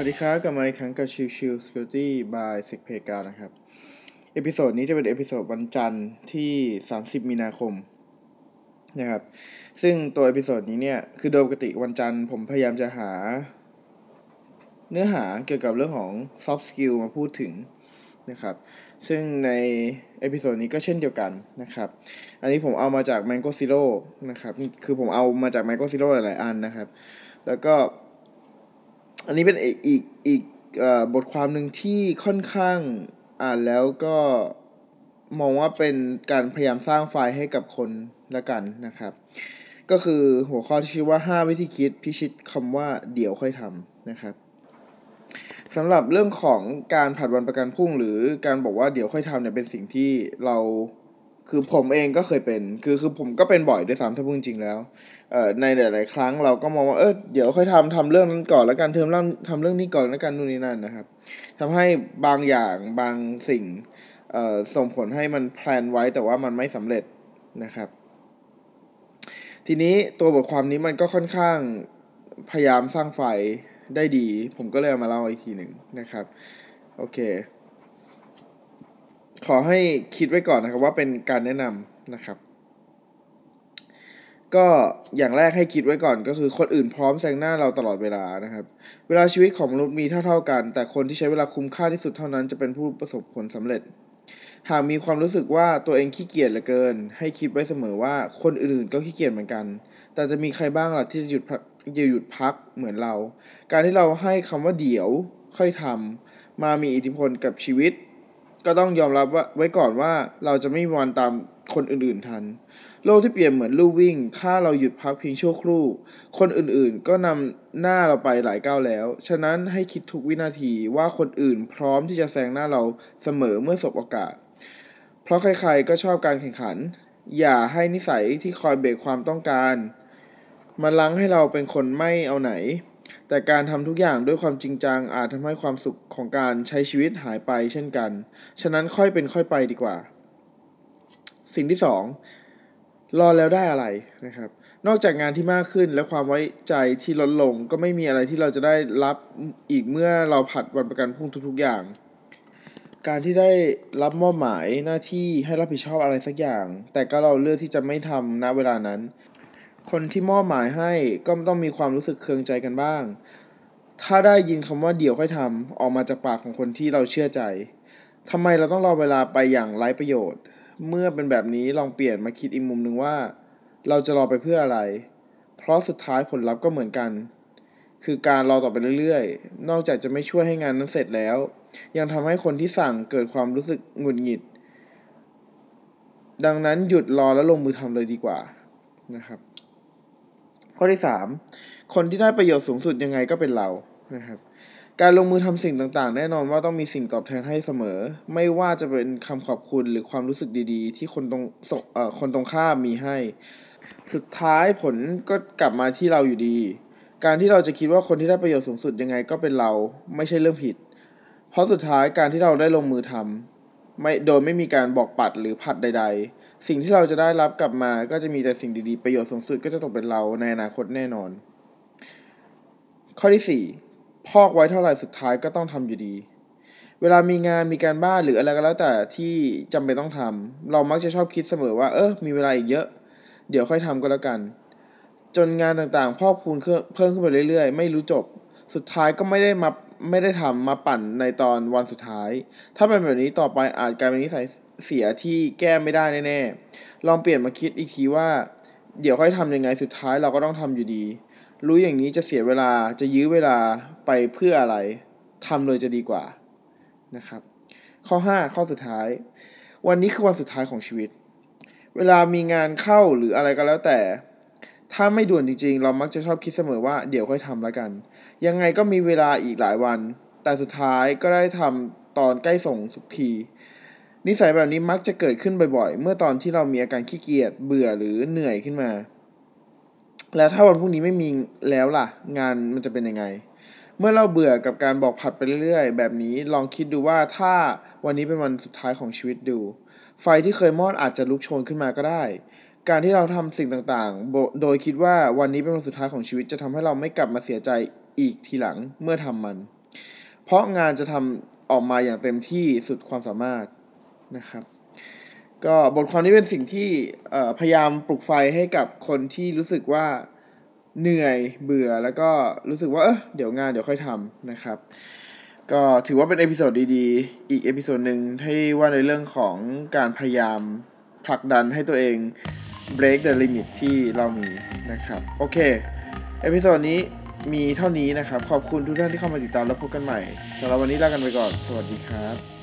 สวัสดีครับกลับมาอีกครั้งกับชิวชิว Security by s e c p a y g a นะครับ episode นี้จะเป็น episode วันจันทร์ที่ 30 มีนาคมนะครับ ซึ่งตัว episode นี้เนี่ย คือโดยปกติวันจันทร์ผมพยายามจะหา เนื้อหาเกี่ยวกับเรื่องของ soft skill มาพูดถึงนะครับ ซึ่งใน episode นี้ก็เช่นเดียวกันนะครับ อันนี้ผมเอามาจาก Mango Zero นะครับ คือผมเอามาจาก Mango Zero หลาย ๆ อันนะครับ แล้วก็ อันนี้เป็นอีกอีกอีกบทความหนึ่งที่ค่อนข้างอ่านแล้วก็มองว่าเป็นการพยายามสร้างไฟล์ให้กับคนละกันนะครับ ก็คือหัวข้อที่ชื่อว่า 5 วิธีคิดพิชิตคำว่าเดี๋ยวค่อยทำนะครับสำหรับเรื่องของการผัดวันประกันพรุ่งหรือการบอกว่าเดี๋ยวค่อยทำเนี่ยเป็นสิ่งที่เรา คือผมเองก็เคยเป็น คือคือผมก็เป็นบ่อยด้วยซ้ำถ้าพูดจริงแล้วเอ่อในหลาย ๆ ครั้งเราก็มองว่าเออเดี๋ยวค่อยทำทำเรื่องนั้นก่อนแล้วกันเทอมเรื่องทำเรื่องนี้ก่อนแล้วกันนู่นนี่นั่นนะครับทำให้บางอย่างบางสิ่งเอ่อส่งผลให้มันแพลนไว้แต่ว่ามันไม่สำเร็จนะครับ ทีนี้ตัวบทความนี้มันก็ค่อนข้างพยายามสร้างไฟได้ดี ผมก็เลยเอามาเล่าอีกทีหนึ่งนะครับ โอเค ขอให้คิดไว้ก่อนนะครับว่าเป็นการแนะนำนะครับ ก็อย่างแรกให้คิดไว้ก่อนก็คือคนอื่นพร้อมแซงหน้าเราตลอดเวลานะครับ เวลาชีวิตของมนุษย์มีเท่า ๆกัน แต่คนที่ใช้เวลาคุ้มค่าที่สุดเท่านั้นจะเป็นผู้ประสบผลสำเร็จ หากมีความรู้สึกว่าตัวเองขี้เกียจเหลือเกิน ให้คิดไว้เสมอว่าคนอื่นๆก็ขี้เกียจเหมือนกัน แต่จะมีใครบ้างล่ะที่จะหยุดพักหยุดพักเหมือนเรา การที่เราให้คำว่าเดี๋ยวค่อยทำมามีอิทธิพลกับชีวิต ก็ต้องยอมรับว่าไว้ก่อนว่าเราจะไม่มีวันตามคนอื่นๆทัน โลกที่เปลี่ยนเหมือนลู่วิ่ง ถ้าเราหยุดพักเพียงชั่วครู่ คนอื่นๆก็นำหน้าเราไปหลายก้าวแล้ว ฉะนั้นให้คิดทุกวินาทีว่าคนอื่นพร้อมที่จะแซงหน้าเราเสมอเมื่อสบโอกาส เพราะใครๆก็ชอบการแข่งขัน อย่าให้นิสัยที่คอยเบรกความต้องการมาลังให้เราเป็นคนไม่เอาไหน แต่การทำทุกอย่างด้วยความจริงจังอาจทำให้ความสุขของการใช้ชีวิตหายไปเช่นกัน ฉะนั้นค่อยเป็นค่อยไปดีกว่า สิ่งที่สองรอแล้วได้อะไรนะครับ นอกจากงานที่มากขึ้นและความไว้ใจที่ลดลง ก็ไม่มีอะไรที่เราจะได้รับอีกเมื่อเราผัดวันประกันพรุ่งทุก ๆ อย่าง การที่ได้รับมอบหมายหน้าที่ให้รับผิดชอบอะไรสักอย่าง แต่ก็เราเลือกที่จะไม่ทำณเวลานั้น คนที่มอบหมายให้ก็ต้องมีความรู้สึกเคืองใจกันบ้าง ถ้าได้ยินคำว่าเดี๋ยวค่อยทำออกมาจากปากของคนที่เราเชื่อใจทำไมเราต้องรอเวลาไปอย่างไร้ประโยชน์ เมื่อเป็นแบบนี้ลองเปลี่ยนมาคิดอีกมุมหนึ่งว่า เราจะรอไปเพื่ออะไร เพราะสุดท้ายผลลัพธ์ก็เหมือนกัน คือการรอต่อไปเรื่อยๆ นอกจากจะไม่ช่วยให้งานนั้นเสร็จแล้ว ยังทำให้คนที่สั่งเกิดความรู้สึกหงุดหงิด ดังนั้นหยุดรอแล้วลงมือทำเลยดีกว่านะครับ ข้อที่ 3 คนที่ได้ประโยชน์สูงสุดยังไงก็เป็นเรานะครับการลงมือทำสิ่งต่างๆ แน่นอนว่าต้องมีสิ่งตอบแทนให้เสมอ ไม่ว่าจะเป็นคำขอบคุณหรือความรู้สึกดีๆ ที่คนตรงเอ่อคนตรงข้ามมีให้ สุดท้ายผลก็กลับมาที่เราอยู่ดี การที่เราจะคิดว่าคนที่ได้ประโยชน์สูงสุดยังไงก็เป็นเราไม่ใช่เรื่องผิด เพราะสุดท้ายการที่เราได้ลงมือทำไม่โดยไม่มีการบอกปัดหรือผัดใด ๆ สิ่งที่เราจะได้รับกลับมาก็จะมีแต่สิ่งดีๆ ประโยชน์สูงสุดก็จะตกเป็นเราในอนาคตแน่นอน ข้อที่ 4 พอกไว้เท่าไหร่สุดท้ายก็ต้องทำอยู่ดี เวลามีงานมีการบ้านหรืออะไรก็แล้วแต่ที่จำเป็นต้องทำเรามักจะชอบคิดเสมอว่า เออมีเวลาอีกเยอะ เดี๋ยวค่อยทำก็แล้วกัน จนงานต่างๆพอกพูนเพิ่มขึ้นไปเรื่อยๆ ไม่รู้จบ สุดท้ายก็ไม่ได้มาไม่ได้ทำมาปั่นในตอนวันสุดท้าย ถ้าเป็นแบบนี้ต่อไปอาจกลายเป็นนิสัย เสียที่แก้ไม่ได้แน่ๆลองเปลี่ยนมาคิดอีกทีว่า เดี๋ยวค่อยทำยังไงสุดท้ายเราก็ต้องทำอยู่ดี รู้อย่างนี้จะเสียเวลาจะยื้อเวลาไปเพื่ออะไรทำเลยจะดีกว่านะครับ ข้อ 5 ข้อสุดท้าย วันนี้คือวันสุดท้ายของชีวิต เวลามีงานเข้าหรืออะไรก็แล้วแต่ ถ้าไม่ด่วนจริง ๆ เรามักจะชอบคิดเสมอว่าเดี๋ยวค่อยทำแล้วกัน ยังไงก็มีเวลาอีกหลายวัน แต่สุดท้ายก็ได้ทำตอนใกล้ส่งสุกที นิสัยแบบนี้มักจะเกิดขึ้นบ่อยๆ เมื่อตอนที่เรามีอาการขี้เกียจเบื่อหรือเหนื่อยขึ้นมา แล้วถ้าวันพรุ่งนี้ไม่มีแล้วล่ะ งานมันจะเป็นยังไง เมื่อเราเบื่อกับการบอกผัดไปเรื่อยๆ แบบนี้ลองคิดดูว่าถ้าวันนี้เป็นวันสุดท้ายของชีวิตดู ไฟที่เคยมอดอาจจะลุกโชนขึ้นมาก็ได้ การที่เราทำสิ่งต่างๆ โดยคิดว่าวันนี้เป็นวันสุดท้ายของชีวิตจะทำให้เราไม่กลับมาเสียใจอีกทีหลังเมื่อทำมัน เพราะงานจะทำออกมาอย่างเต็มที่สุดความสามารถ นะครับ ก็บทความนี้เป็นสิ่งที่พยายามปลุกไฟให้กับคนที่รู้สึกว่าเหนื่อยเบื่อแล้วก็รู้สึกว่าเออเดี๋ยวงานเดี๋ยวค่อยทำนะครับ ก็ถือว่าเป็น episode ดีๆ อีก episode หนึ่งที่ว่าในเรื่องของการพยายามผลักดันให้ตัวเอง break the limit ที่เรามีนะครับ โอเค episode นี้มีเท่านี้นะครับ ขอบคุณทุกท่านที่เข้ามาติดตามแล้วพบกันใหม่สำหรับวันนี้ลากันไปก่อน สวัสดีครับ